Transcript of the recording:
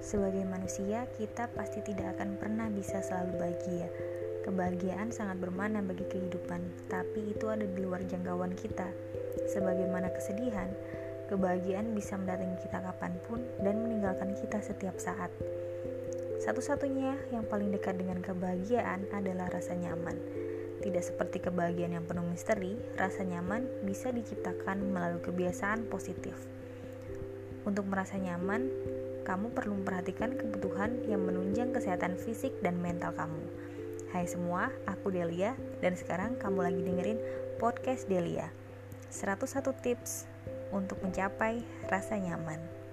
Sebagai manusia, kita pasti tidak akan pernah bisa selalu bahagia. Kebahagiaan sangat bermakna bagi kehidupan, tapi itu ada di luar jangkauan kita. Sebagaimana kesedihan, kebahagiaan bisa mendatangi kita kapan pun dan meninggalkan kita setiap saat. Satu-satunya yang paling dekat dengan kebahagiaan adalah rasa nyaman. Tidak seperti kebahagiaan yang penuh misteri, rasa nyaman bisa diciptakan melalui kebiasaan positif. Untuk merasa nyaman, kamu perlu memperhatikan kebutuhan yang menunjang kesehatan fisik dan mental kamu. Hai semua, aku Delia dan sekarang kamu lagi dengerin podcast Delia. 101 tips untuk mencapai rasa nyaman.